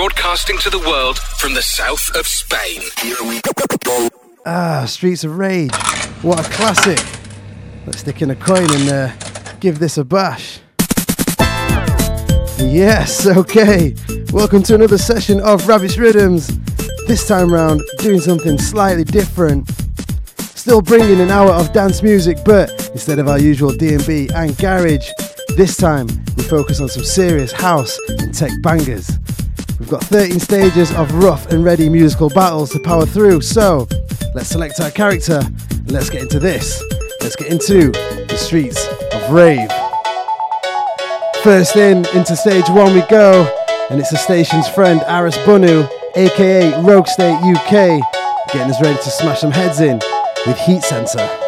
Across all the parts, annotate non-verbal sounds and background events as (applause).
broadcasting to the world from the south of Spain. Ah, Streets of Rage. What a classic. Let's stick in a coin and uh, give this a bash. Yes, (laughs) okay. Welcome to another session of Rabbit's Riddims. This time round, doing something slightly different. Still bringing an hour of dance music, but instead of our usual D&B and garage, this time we focus on some serious house and tech bangers. We've got 13 stages of rough and ready musical battles to power through, so let's select our character and let's get into this. Let's get into the streets of rave. First in, into stage one we go, and it's the station's friend Aris Bunu, aka Rogue State UK, getting us ready to smash some heads in with Heat Sensor.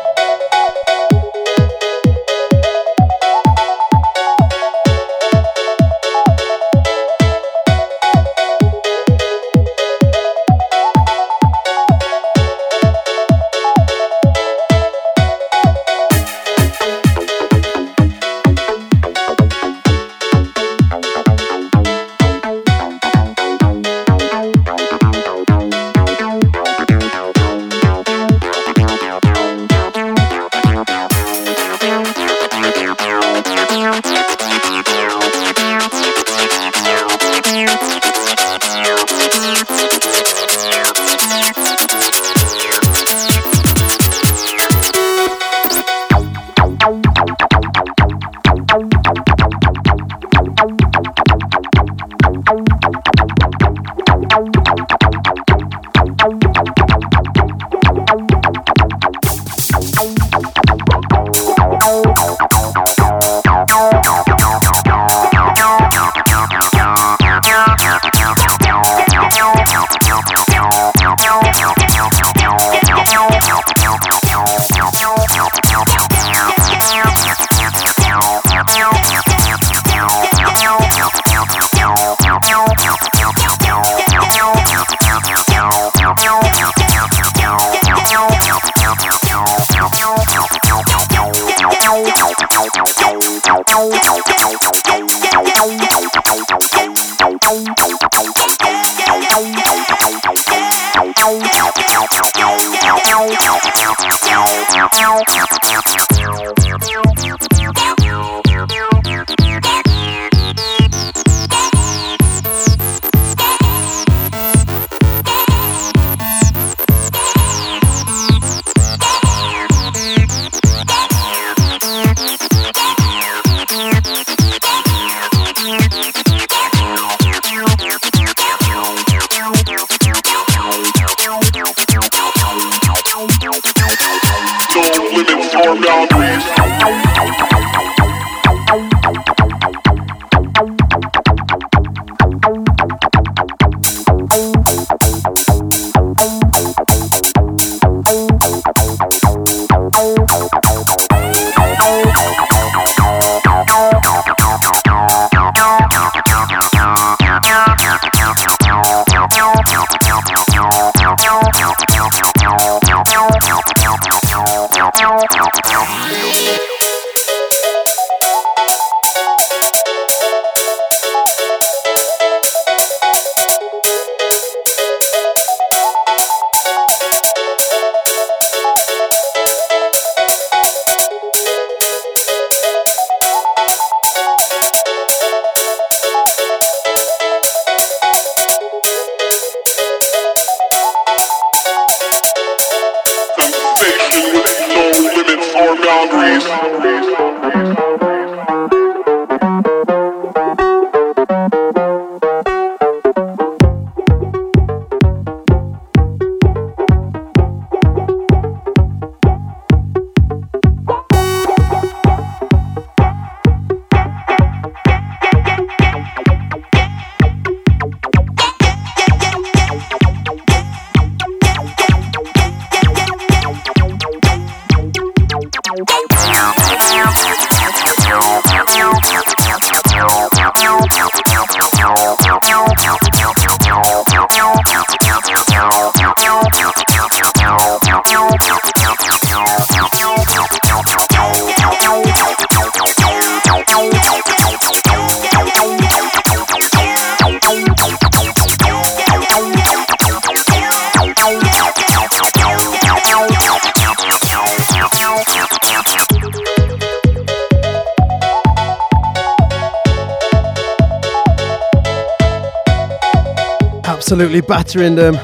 Battering them.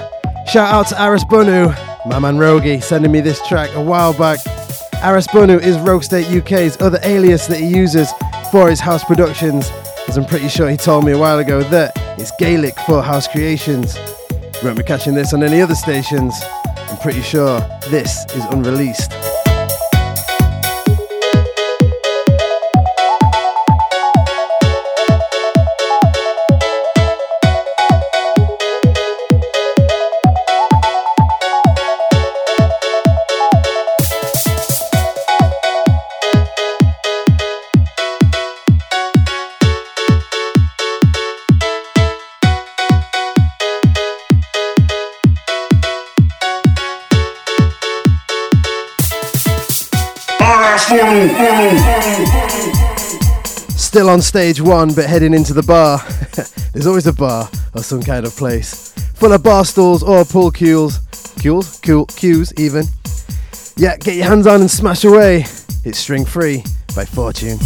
Shout out to Aris Bunu, my man Rogi, sending me this track a while back. Aris Bunu is Rogue State UK's other alias that he uses for his house productions, as I'm pretty sure he told me a while ago that it's Gaelic for house creations. You won't be catching this on any other stations. I'm pretty sure this is unreleased. Still on stage one, but heading into the bar. (laughs) There's always a bar or some kind of place full of bar stools or pool cues, cues, cool, cues even. Yeah, get your hands on and smash away. It's String Free by Fortune.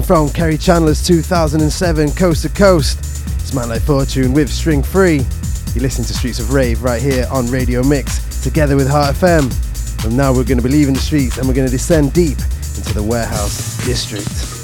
From Kerri Chandler's 2007 Coast to Coast. It's Man Like Fortune with String Free. You listen to Streets of Rave right here on Radio Mix, together with Heart FM. From now, we're going to be leaving the streets and we're going to descend deep into the warehouse district.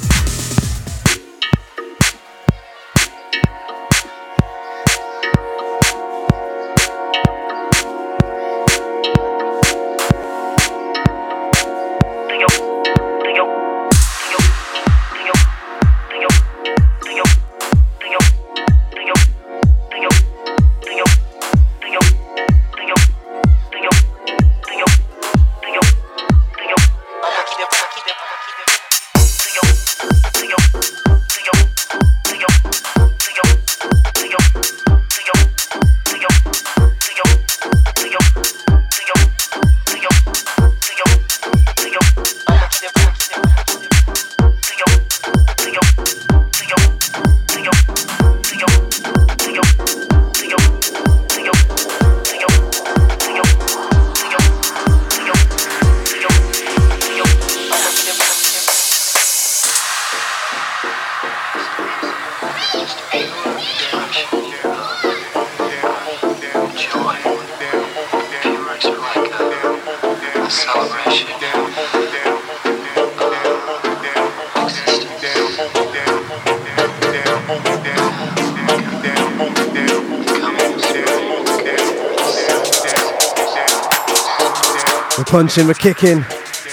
Punching, we're kicking.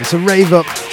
It's a rave up.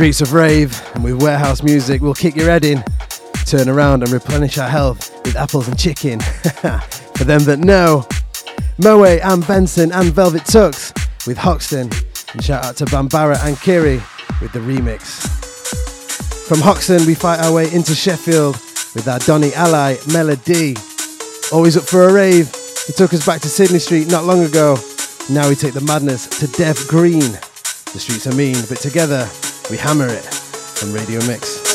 Streets of Rave, and with warehouse music, we'll kick your head in, turn around and replenish our health with apples and chicken. (laughs) For them that know, Moe and Benson and Velvet Tux with Hoxton, and shout out to Bambara and Kiri with the remix. From Hoxton, we fight our way into Sheffield with our Donny Ally Melody. Always up for a rave. He took us back to Sydney Street not long ago. Now we take the madness to Dev Green. The streets are mean, but together we hammer it from Radio Mix.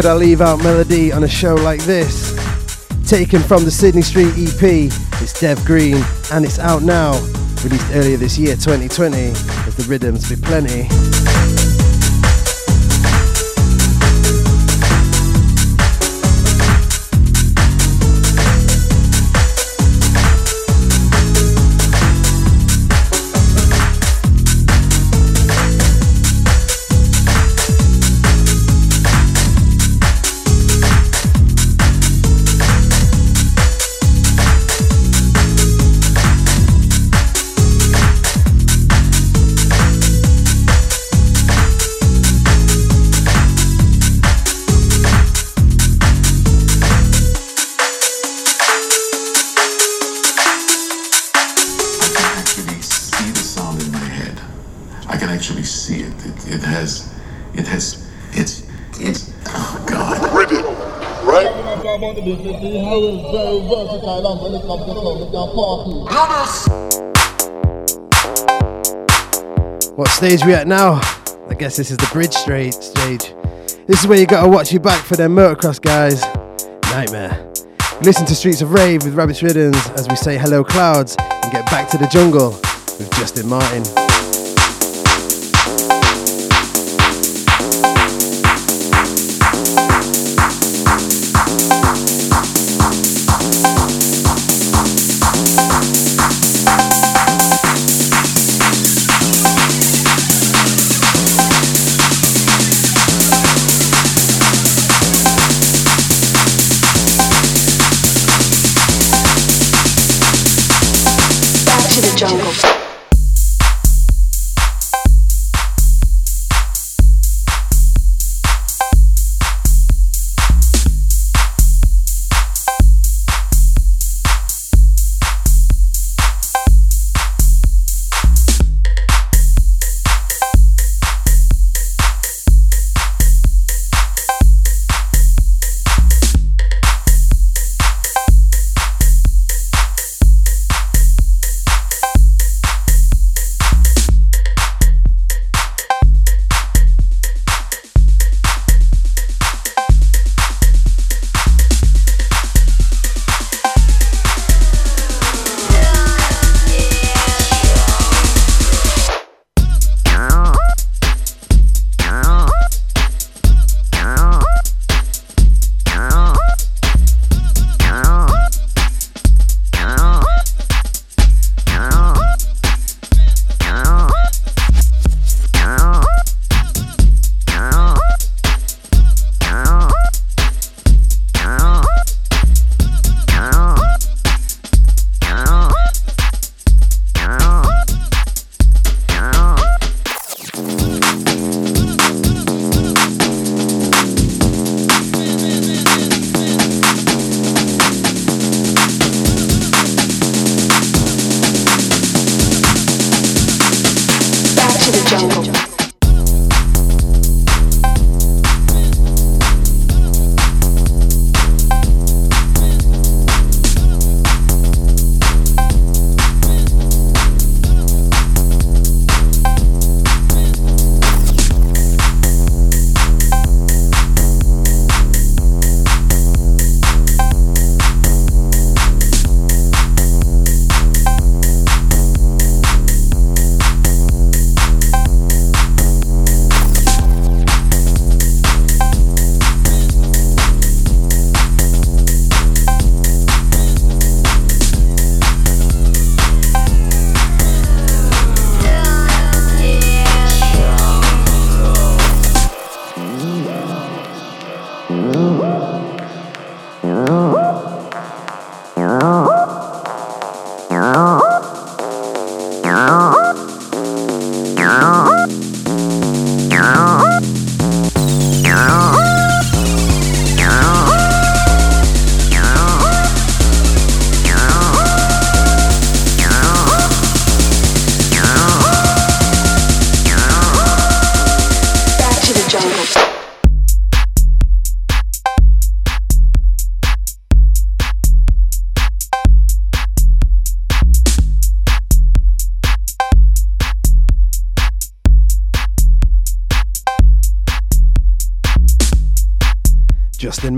Could I leave out melody on a show like this. Taken from the Sydney Street EP, it's Dev Green and it's out now, released earlier this year 2020, as the rhythms be plenty. What stage we at now? I guess this is the bridge straight stage. This is where you gotta watch your back for them motocross guys. Nightmare. Listen to Streets of Rave with Rabbit Riddims as we say hello clouds and get back to the jungle with Justin Martin.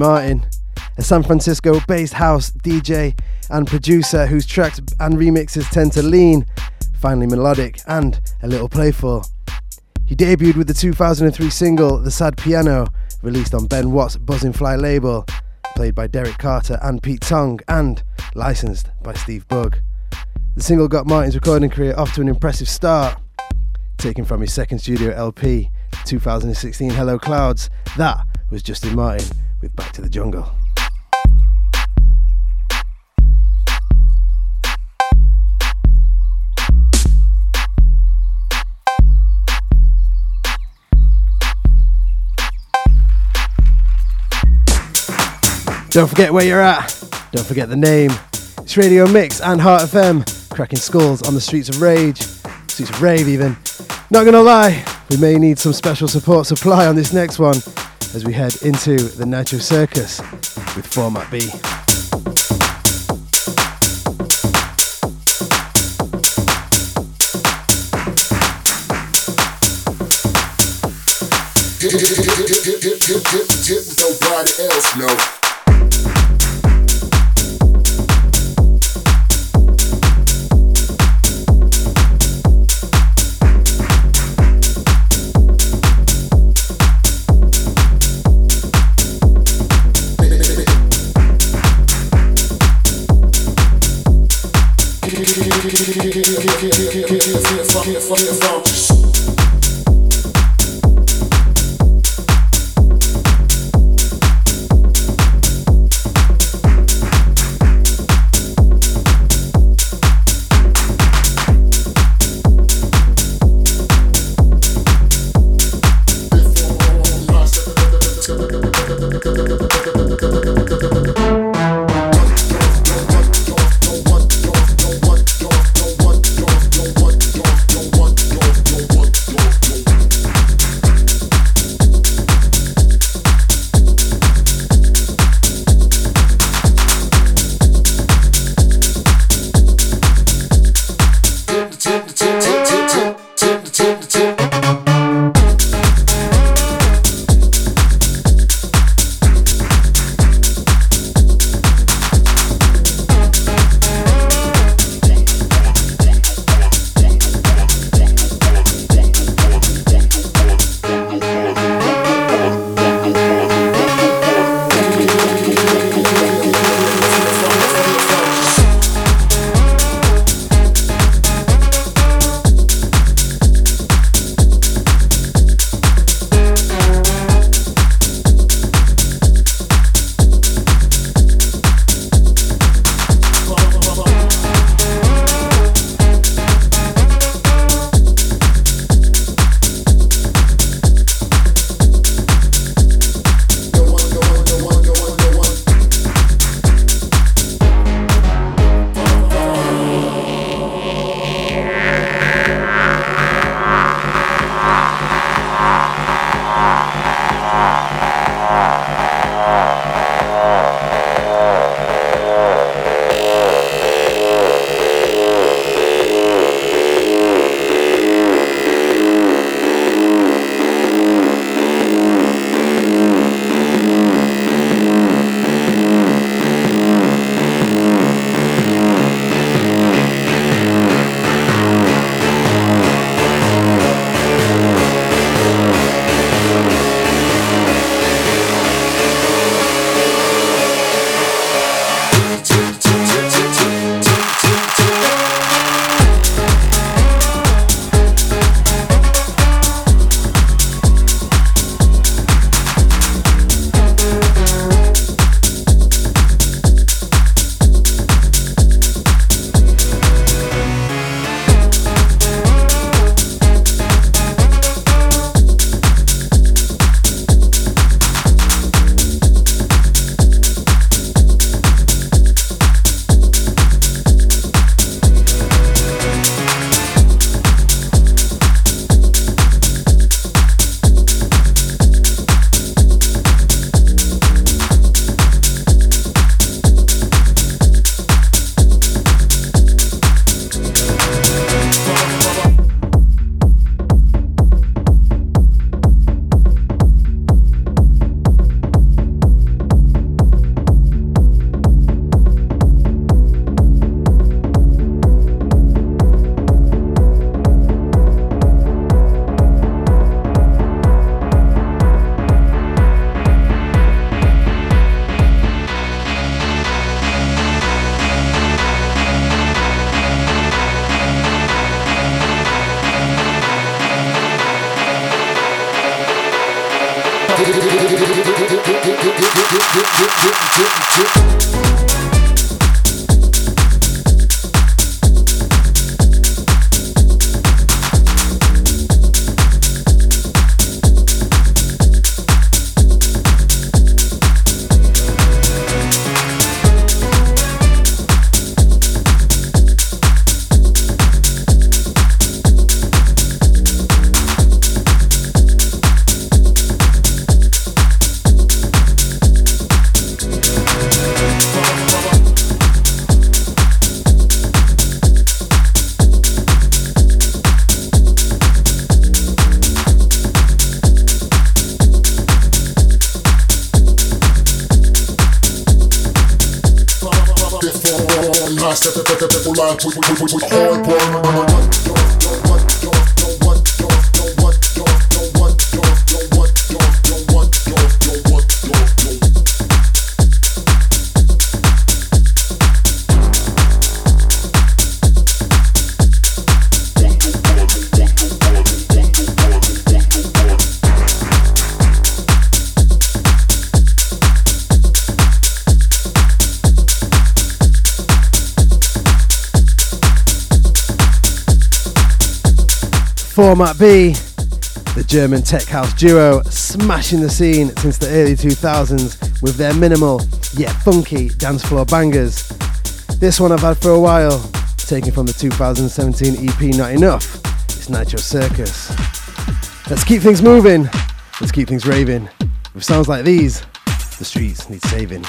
Martin, a San Francisco based house DJ and producer whose tracks and remixes tend to lean, finely melodic, and a little playful. He debuted with the 2003 single The Sad Piano, released on Ben Watt's Buzzing Fly label, played by Derrick Carter and Pete Tong, and licensed by Steve Bug. The single got Martin's recording career off to an impressive start, taken from his second studio LP, 2016 Hello Clouds. That was Justin Martin with Back to the Jungle. Don't forget where you're at. Don't forget the name. It's Radio Mix and Heart FM, cracking skulls on the streets of rage, streets of rave even. Not gonna lie, we may need some special support supply on this next one as we head into the Nitro Circus with Format B. Nobody else. funny as hell. Format B, the German tech house duo smashing the scene since the early 2000s with their minimal yet funky dance floor bangers. This one I've had for a while, taken from the 2017 EP Not Enough. It's Nitro Circus. Let's keep things moving, let's keep things raving. With sounds like these, the streets need saving.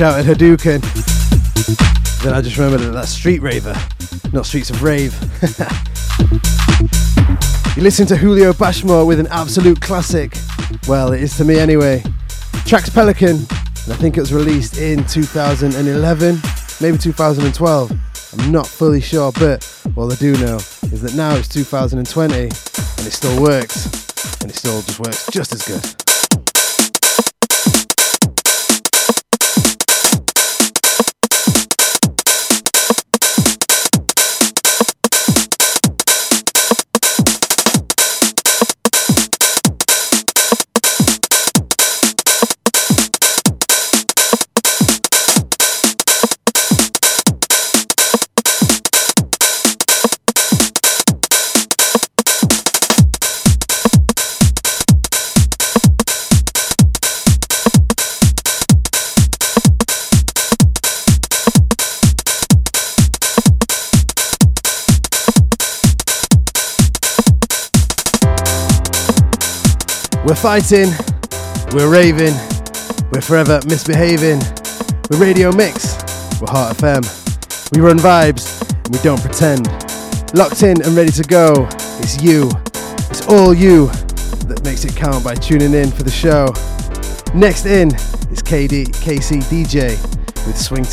Shouted Hadouken. Then I just remembered that that's Street Raver, not Streets of Rave. (laughs) you listen to Julio Bashmore with an absolute classic. Well, it is to me anyway. Track's Pelican, and I think it was released in 2011, maybe 2012. I'm not fully sure, but all I do know is that now it's 2020 and it still works, and it still just works just as good. We're fighting, we're raving, we're forever misbehaving. We're Radio Mix, we're Heart FM. We run vibes and we don't pretend. Locked in and ready to go. It's you, it's all you that makes it count by tuning in for the show. Next in is KD, KC DJ with Swing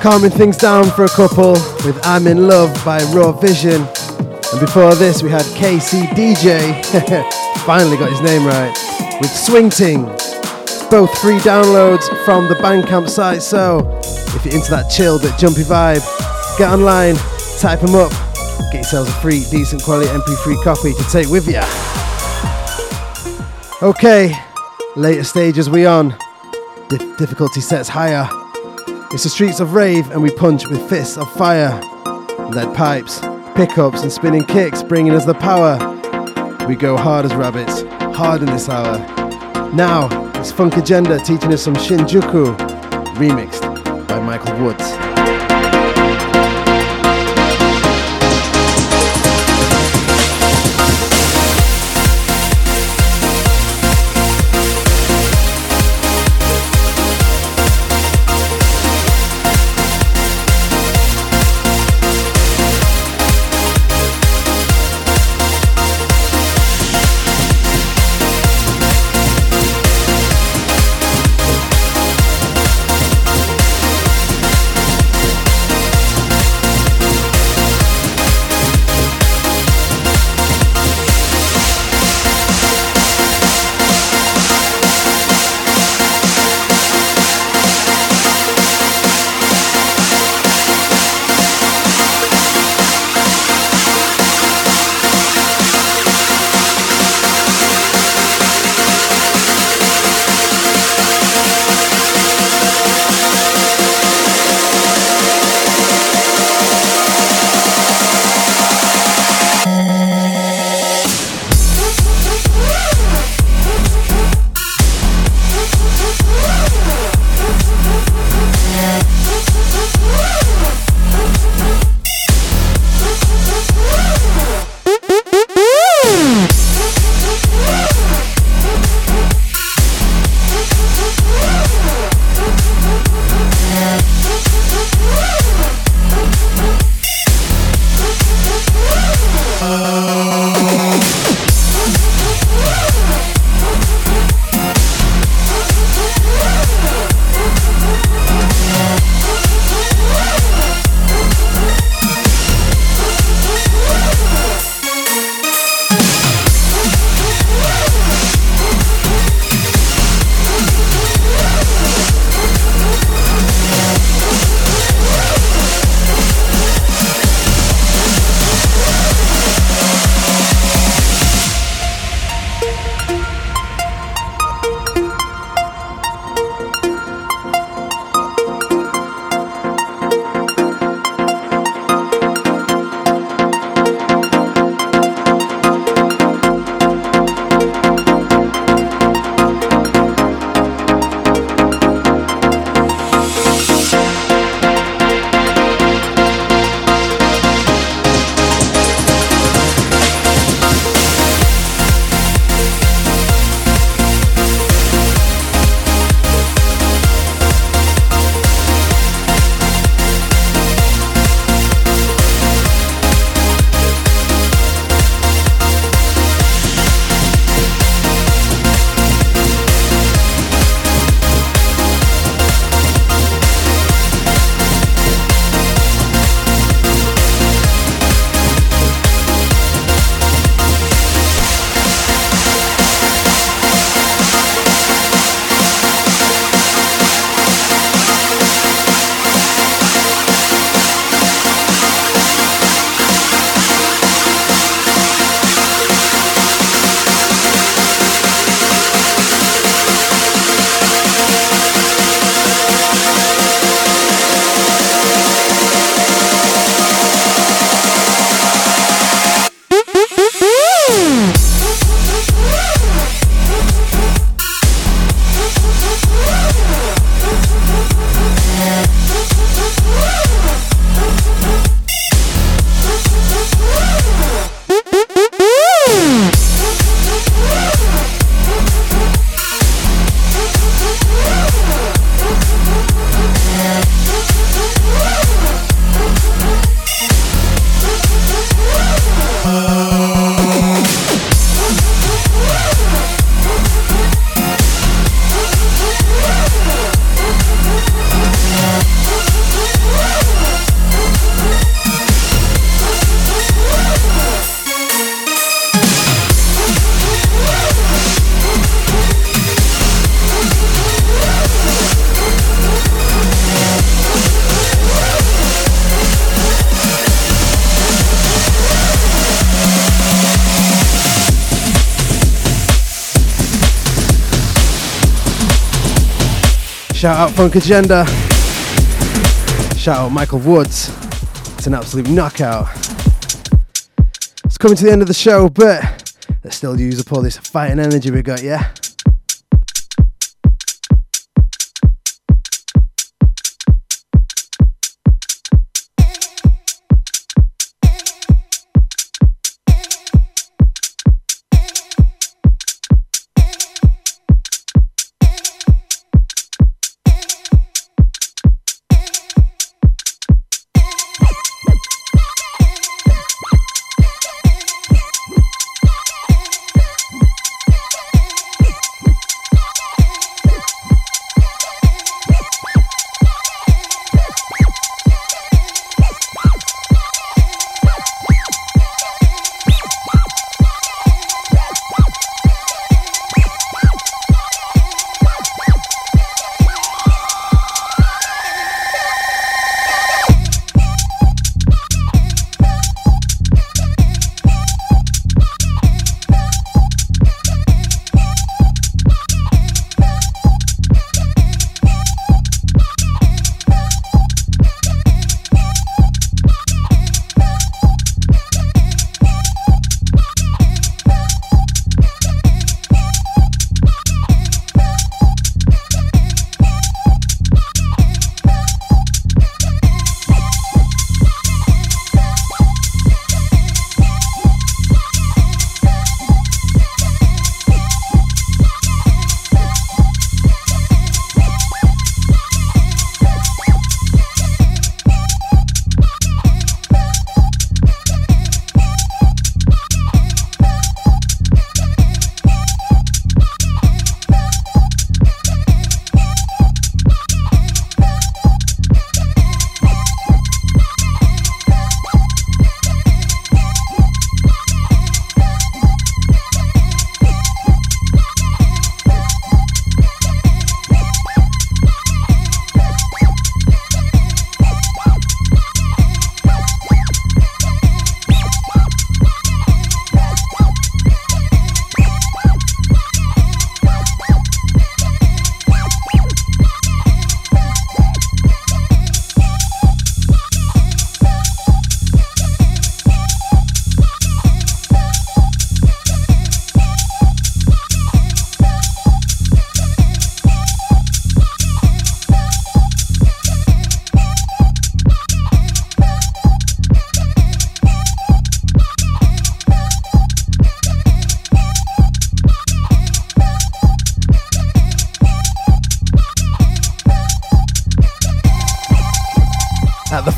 calming things down for a couple with I'm in Love by Raw Vision. And before this, we had KC DJ, (laughs) finally got his name right, with Swing Ting. Both free downloads from the Bandcamp site, so if you're into that chill but jumpy vibe, get online, type them up, get yourselves a free, decent quality MP3 copy to take with you. Okay, later stages we on. Dif- difficulty sets higher. It's the streets of rave, and we punch with fists of fire. Lead pipes, pickups, and spinning kicks bringing us the power. We go hard as rabbits, hard in this hour. Now, it's Funk Agenda teaching us some Shinjuku, remixed Shout out Funk Agenda. Shout out Michael Woods. It's an absolute knockout. It's coming to the end of the show, but let's still use up all this fighting energy we got, yeah?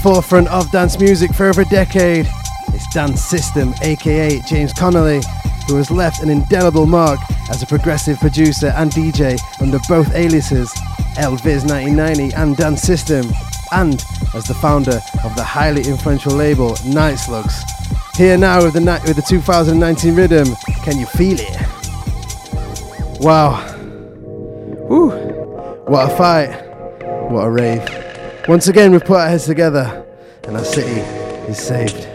Forefront of dance music for over a decade. It's Dance System, aka James Connolly, who has left an indelible mark as a progressive producer and DJ under both aliases, L-Vis 1990 and Dance System, and as the founder of the highly influential label Night Slugs. Here now with the, with the 2019 rhythm, Can You Feel It? Wow. Woo. What a fight. What a rave. Once again, we've put our heads together and our city is saved.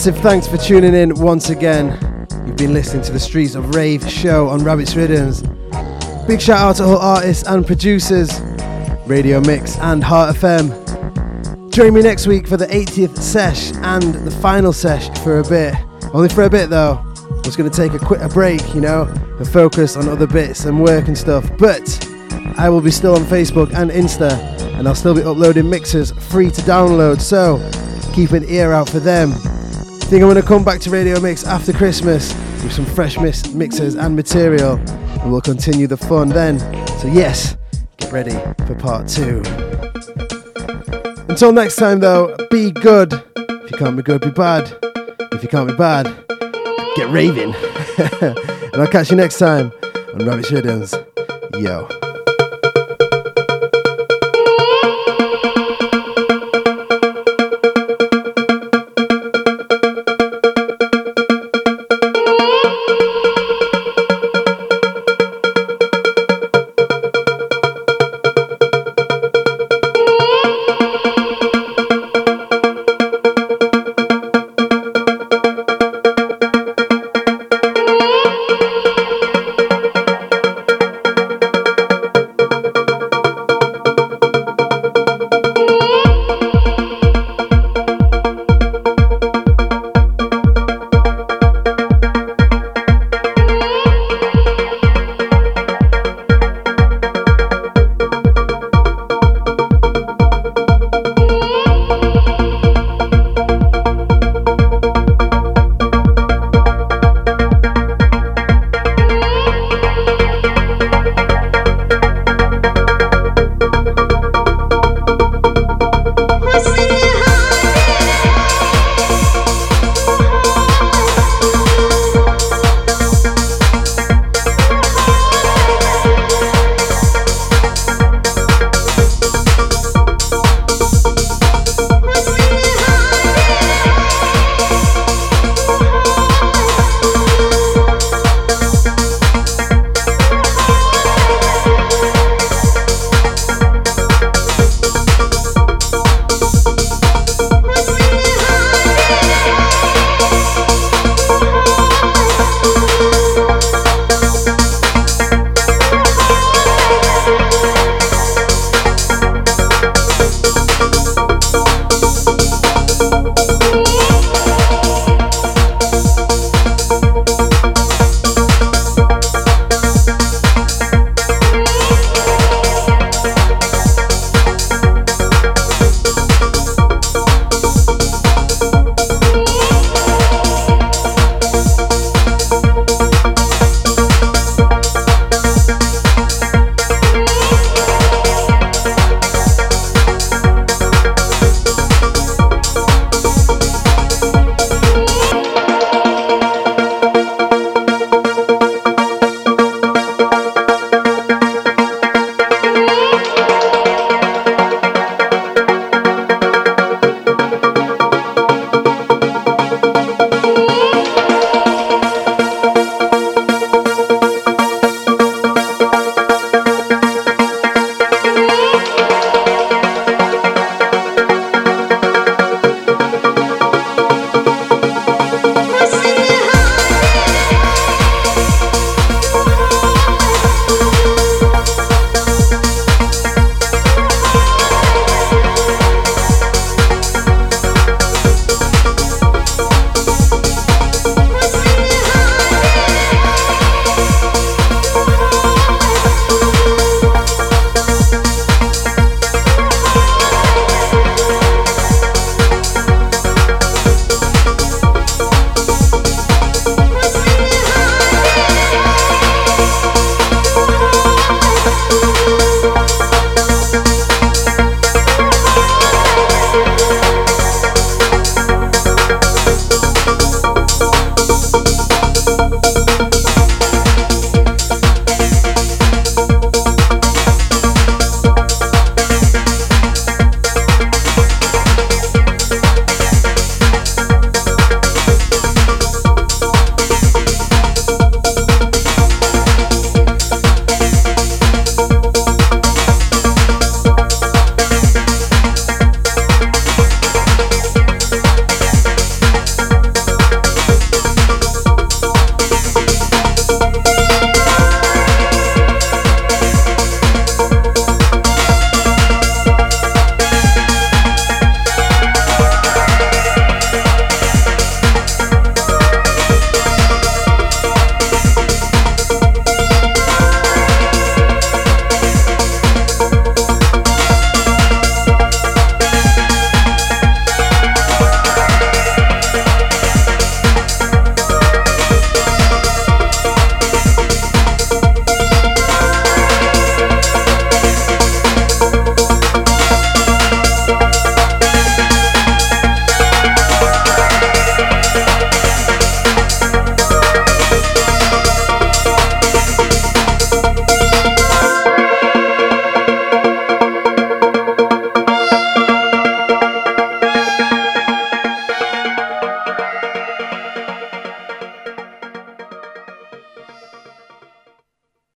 Massive thanks for tuning in once again. You've been listening to the Streets of Rave show on Rabbit's Riddims. Big shout out to all artists and producers, Radio Mix and Heart FM. Join me next week for the 80th sesh and the final sesh for a bit. Only for a bit though. I was going to take a quick a break, you know, and focus on other bits and work and stuff. But I will be still on Facebook and Insta, and I'll still be uploading mixes free to download. So keep an ear out for them. Think I'm going to come back to Radio Mix after Christmas with some fresh mix- mixes and material, and we'll continue the fun then. So, yes, get ready for part two. Until next time, though, be good. If you can't be good, be bad. If you can't be bad, get raving. (laughs) and I'll catch you next time on Rabbit Riddims. Yo.